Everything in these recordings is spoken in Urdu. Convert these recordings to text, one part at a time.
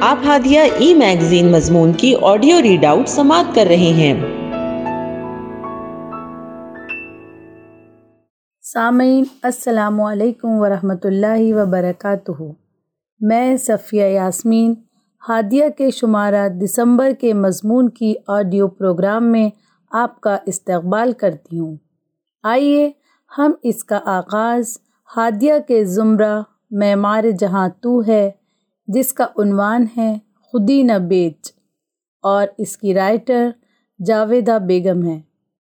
آپ ہادیہ ای میگزین مضمون کی آڈیو ریڈ آؤٹ سماعت کر رہے ہیں۔ سامعین، السلام علیکم ورحمۃ اللہ وبرکاتہ۔ میں صفیہ یاسمین، ہادیہ کے شمارہ دسمبر کے مضمون کی آڈیو پروگرام میں آپ کا استقبال کرتی ہوں۔ آئیے، ہم اس کا آغاز ہادیہ کے زمرہ، معمار جہاں تو ہے جس کا عنوان ہے خودی نہ بیچ، اور اس کی رائٹر جاویدہ بیگم ہے۔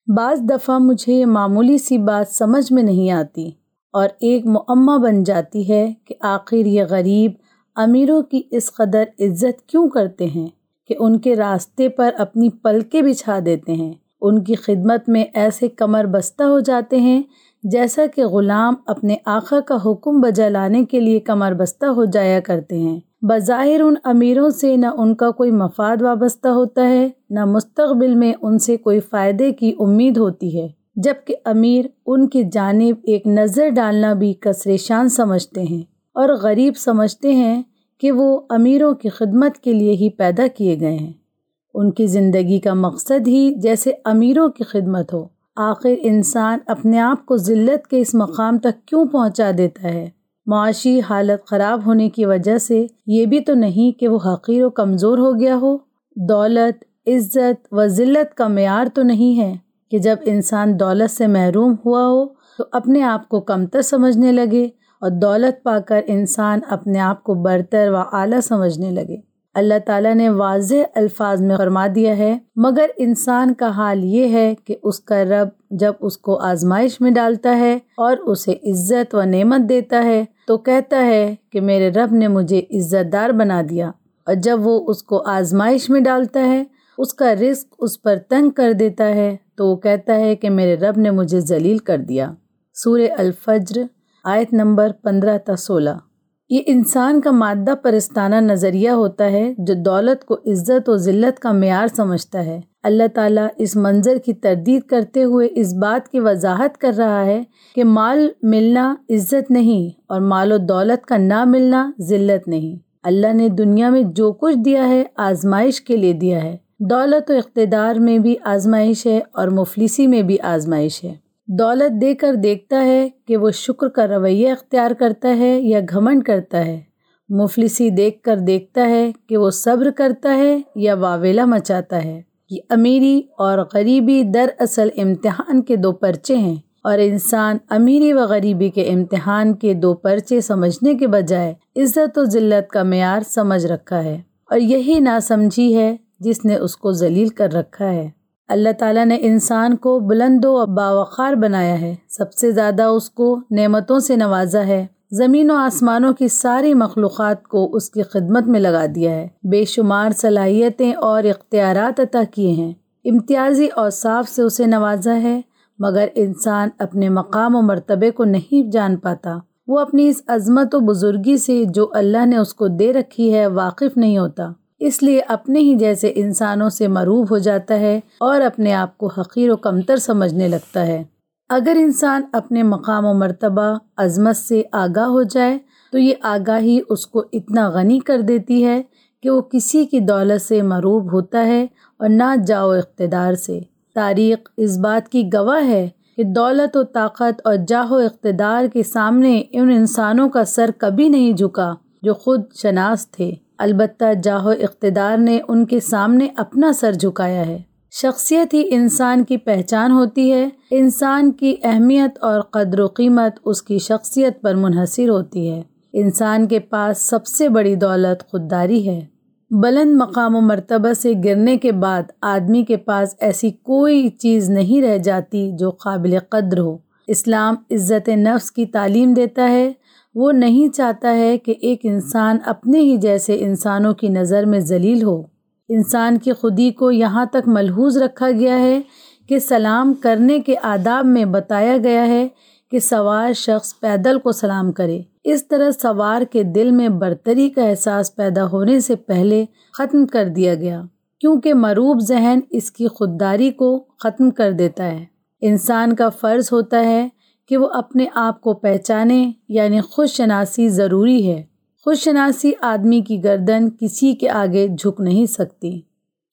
بعض دفعہ مجھے یہ معمولی سی بات سمجھ میں نہیں آتی، اور ایک معمہ بن جاتی ہے کہ آخر یہ غریب امیروں کی اس قدر عزت کیوں کرتے ہیں کہ ان کے راستے پر اپنی پلکیں بچھا دیتے ہیں۔ ان کی خدمت میں ایسے کمر بستہ ہو جاتے ہیں جیسا کہ غلام اپنے آقا کا حکم بجا لانے کے لیے کمر بستہ ہو جایا کرتے ہیں۔ بظاہر ان امیروں سے نہ ان کا کوئی مفاد وابستہ ہوتا ہے، نہ مستقبل میں ان سے کوئی فائدے کی امید ہوتی ہے۔ جبکہ امیر ان کی جانب ایک نظر ڈالنا بھی کثر شان سمجھتے ہیں اور غریب سمجھتے ہیں کہ وہ امیروں کی خدمت کے لیے ہی پیدا کیے گئے ہیں۔ ان کی زندگی کا مقصد ہی جیسے امیروں کی خدمت ہو۔ آخر انسان اپنے آپ کو ذلت کے اس مقام تک کیوں پہنچا دیتا ہے؟ معاشی حالت خراب ہونے کی وجہ سے یہ بھی تو نہیں کہ وہ حقیر و کمزور ہو گیا ہو۔ دولت، عزت و ذلت کا معیار تو نہیں ہے کہ جب انسان دولت سے محروم ہوا ہو تو اپنے آپ کو کمتر سمجھنے لگے اور دولت پا کر انسان اپنے آپ کو برتر و اعلیٰ سمجھنے لگے۔ اللہ تعالیٰ نے واضح الفاظ میں فرما دیا ہے، مگر انسان کا حال یہ ہے کہ اس کا رب جب اس کو آزمائش میں ڈالتا ہے اور اسے عزت و نعمت دیتا ہے، تو کہتا ہے کہ میرے رب نے مجھے عزت دار بنا دیا۔ اور جب وہ اس کو آزمائش میں ڈالتا ہے، اس کا رزق اس پر تنگ کر دیتا ہے، تو وہ کہتا ہے کہ میرے رب نے مجھے ذلیل کر دیا۔ سورہ الفجر، آیت نمبر پندرہ تا سولہ۔ یہ انسان کا مادہ پرستانہ نظریہ ہوتا ہے جو دولت کو عزت و ذلت کا معیار سمجھتا ہے۔ اللہ تعالیٰ اس منظر کی تردید کرتے ہوئے اس بات کی وضاحت کر رہا ہے کہ مال ملنا عزت نہیں اور مال و دولت کا نہ ملنا ذلت نہیں۔ اللہ نے دنیا میں جو کچھ دیا ہے آزمائش کے لیے دیا ہے۔ دولت و اقتدار میں بھی آزمائش ہے اور مفلسی میں بھی آزمائش ہے۔ دولت دے کر دیکھتا ہے کہ وہ شکر کا رویہ اختیار کرتا ہے یا گھمنڈ کرتا ہے۔ مفلسی دیکھ کر دیکھتا ہے کہ وہ صبر کرتا ہے یا واویلا مچاتا ہے یہ امیری اور غریبی دراصل امتحان کے دو پرچے ہیں اور انسان امیری و غریبی کے امتحان کے دو پرچے سمجھنے کے بجائے عزت و ذلت کا معیار سمجھ رکھا ہے اور یہی ناسمجھی ہے جس نے اس کو ذلیل کر رکھا ہے۔ اللہ تعالیٰ نے انسان کو بلند و باوقار بنایا ہے۔ سب سے زیادہ اس کو نعمتوں سے نوازا ہے۔ زمین و آسمانوں کی ساری مخلوقات کو اس کی خدمت میں لگا دیا ہے۔ بے شمار صلاحیتیں اور اختیارات عطا کیے ہیں۔ امتیازی اور صاف سے اسے نوازا ہے، مگر انسان اپنے مقام و مرتبے کو نہیں جان پاتا۔ وہ اپنی اس عظمت و بزرگی سے جو اللہ نے اس کو دے رکھی ہے واقف نہیں ہوتا۔ اس لیے اپنے ہی جیسے انسانوں سے مروب ہو جاتا ہے اور اپنے آپ کو حقیر و کمتر سمجھنے لگتا ہے۔ اگر انسان اپنے مقام و مرتبہ، عظمت سے آگاہ ہو جائے، تو یہ آگاہی اس کو اتنا غنی کر دیتی ہے کہ وہ کسی کی دولت سے مروب ہوتا ہے اور نہ جاؤ اقتدار سے۔ تاریخ اس بات کی گواہ ہے کہ دولت و طاقت اور جاہ و اقتدار کے سامنے ان انسانوں کا سر کبھی نہیں جھکا۔ جو خود شناس تھے۔ البتہ جاہو اقتدار نے ان کے سامنے اپنا سر جھکایا ہے۔ شخصیت ہی انسان کی پہچان ہوتی ہے۔ انسان کی اہمیت اور قدر و قیمت اس کی شخصیت پر منحصر ہوتی ہے۔ انسان کے پاس سب سے بڑی دولت خودداری ہے۔ بلند مقام و مرتبہ سے گرنے کے بعد آدمی کے پاس ایسی کوئی چیز نہیں رہ جاتی جو قابل قدر ہو۔ اسلام عزت نفس کی تعلیم دیتا ہے۔ وہ نہیں چاہتا ہے کہ ایک انسان اپنے ہی جیسے انسانوں کی نظر میں ذلیل ہو۔ انسان کی خودی کو یہاں تک ملحوظ رکھا گیا ہے کہ سلام کرنے کے آداب میں بتایا گیا ہے کہ سوار شخص پیدل کو سلام کرے۔ اس طرح سوار کے دل میں برتری کا احساس پیدا ہونے سے پہلے ختم کر دیا گیا، کیونکہ مروب ذہن اس کی خودداری کو ختم کر دیتا ہے۔ انسان کا فرض ہوتا ہے کہ وہ اپنے آپ کو پہچانے یعنی خود شناسی ضروری ہے۔ خود شناسی آدمی کی گردن کسی کے آگے جھک نہیں سکتی۔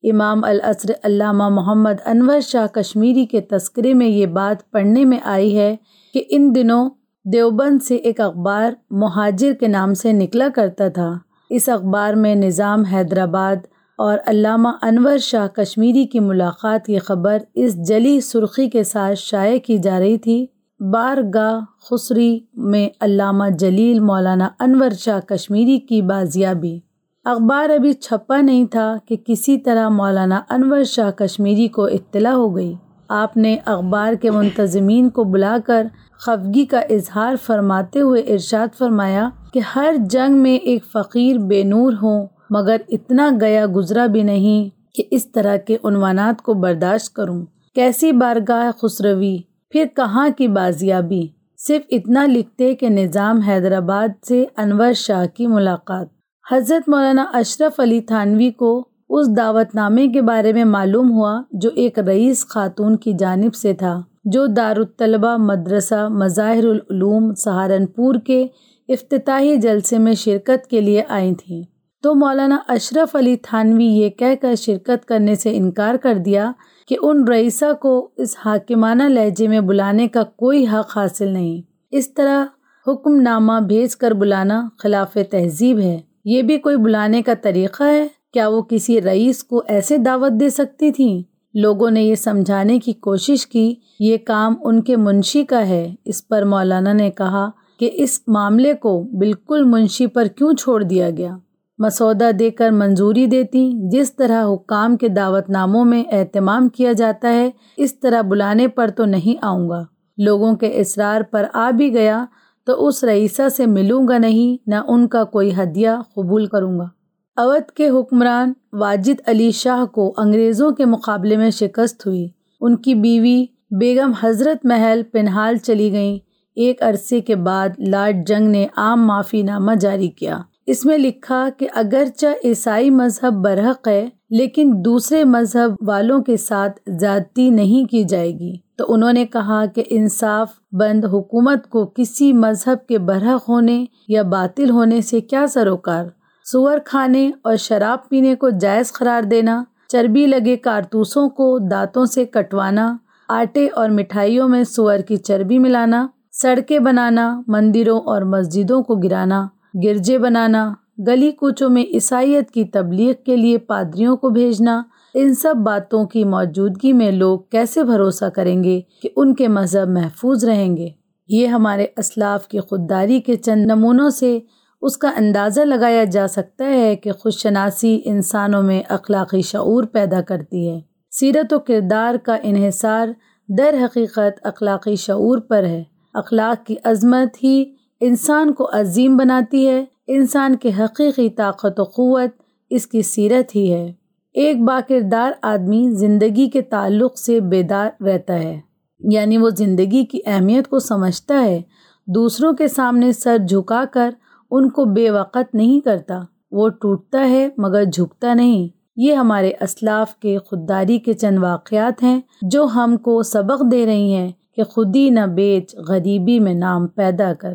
امام الاسر علامہ محمد انور شاہ کشمیری کے تذکرے میں یہ بات پڑھنے میں آئی ہے کہ ان دنوں دیوبند سے ایک اخبار مہاجر کے نام سے نکلا کرتا تھا۔ اس اخبار میں نظام حیدرآباد اور علامہ انور شاہ کشمیری کی ملاقات کی خبر اس جلی سرخی کے ساتھ شائع کی جا رہی تھی۔ بارگاہ خسری میں علامہ جلیل مولانا انور شاہ کشمیری کی بازیابی۔ اخبار ابھی چھپا نہیں تھا کہ کسی طرح مولانا انور شاہ کشمیری کو اطلاع ہو گئی۔ آپ نے اخبار کے منتظمین کو بلا کر خفگی کا اظہار فرماتے ہوئے ارشاد فرمایا کہ ہر جنگ میں ایک فقیر بے نور ہوں مگر اتنا گیا گزرا بھی نہیں کہ اس طرح کے عنوانات کو برداشت کروں۔ کیسی بارگاہ خسروی؟ پھر کہاں کی بازیابی؟ صرف اتنا لکھتے کہ نظام حیدرآباد سے انور شاہ کی ملاقات۔ حضرت مولانا اشرف علی تھانوی کو اس دعوت نامے کے بارے میں معلوم ہوا جو ایک رئیس خاتون کی جانب سے تھا، جو دارالطلبہ، مدرسہ، مظاہر العلوم، سہارنپور کے افتتاحی جلسے میں شرکت کے لیے آئی تھیں۔ تو مولانا اشرف علی تھانوی یہ کہہ کر شرکت کرنے سے انکار کر دیا کہ ان رئیسہ کو اس حاکمانہ لہجے میں بلانے کا کوئی حق حاصل نہیں۔ اس طرح حکم نامہ بھیج کر بلانا خلاف تہذیب ہے۔ یہ بھی کوئی بلانے کا طریقہ ہے؟ کیا وہ کسی رئیس کو ایسے دعوت دے سکتی تھیں؟ لوگوں نے یہ سمجھانے کی کوشش کی، یہ کام ان کے منشی کا ہے۔ اس پر مولانا نے کہا کہ اس معاملے کو بالکل منشی پر کیوں چھوڑ دیا گیا؟ مسودہ دے کر منظوری دیتی، جس طرح حکام کے دعوت ناموں میں اہتمام کیا جاتا ہے، اس طرح بلانے پر تو نہیں آؤں گا۔ لوگوں کے اصرار پر آ بھی گیا تو اس رئیسہ سے ملوں گا نہیں، نہ ان کا کوئی ہدیہ قبول کروں گا۔ اودھ کے حکمران واجد علی شاہ کو انگریزوں کے مقابلے میں شکست ہوئی۔ ان کی بیوی بیگم حضرت محل پنہال چلی گئیں۔ ایک عرصے کے بعد لارڈ جنگ نے عام معافی نامہ جاری کیا۔ اس میں لکھا کہ اگرچہ عیسائی مذہب برحق ہے، لیکن دوسرے مذہب والوں کے ساتھ زیادتی نہیں کی جائے گی۔ تو انہوں نے کہا کہ انصاف بند حکومت کو کسی مذہب کے برحق ہونے یا باطل ہونے سے کیا سروکار؟ سور کھانے اور شراب پینے کو جائز قرار دینا، چربی لگے کارتوسوں کو دانتوں سے کٹوانا، آٹے اور مٹھائیوں میں سور کی چربی ملانا، سڑکیں بنانا، مندروں اور مسجدوں کو گرانا۔ گرجے بنانا، گلی کوچوں میں عیسائیت کی تبلیغ کے لیے پادریوں کو بھیجنا، ان سب باتوں کی موجودگی میں لوگ کیسے بھروسہ کریں گے کہ ان کے مذہب محفوظ رہیں گے؟ یہ ہمارے اسلاف کی خودداری کے چند نمونوں سے اس کا اندازہ لگایا جا سکتا ہے کہ خود شناسی انسانوں میں اخلاقی شعور پیدا کرتی ہے۔ سیرت و کردار کا انحصار در حقیقت اخلاقی شعور پر ہے۔ اخلاق کی عظمت ہی انسان کو عظیم بناتی ہے، انسان کے حقیقی طاقت و قوت اس کی سیرت ہی ہے۔ ایک با کردار آدمی زندگی کے تعلق سے بیدار رہتا ہے یعنی وہ زندگی کی اہمیت کو سمجھتا ہے۔ دوسروں کے سامنے سر جھکا کر ان کو بے وقت نہیں کرتا، وہ ٹوٹتا ہے مگر جھکتا نہیں۔ یہ ہمارے اسلاف کے خودداری کے چند واقعات ہیں جو ہم کو سبق دے رہی ہیں کہ خودی نہ بیچ، غریبی میں نام پیدا کر۔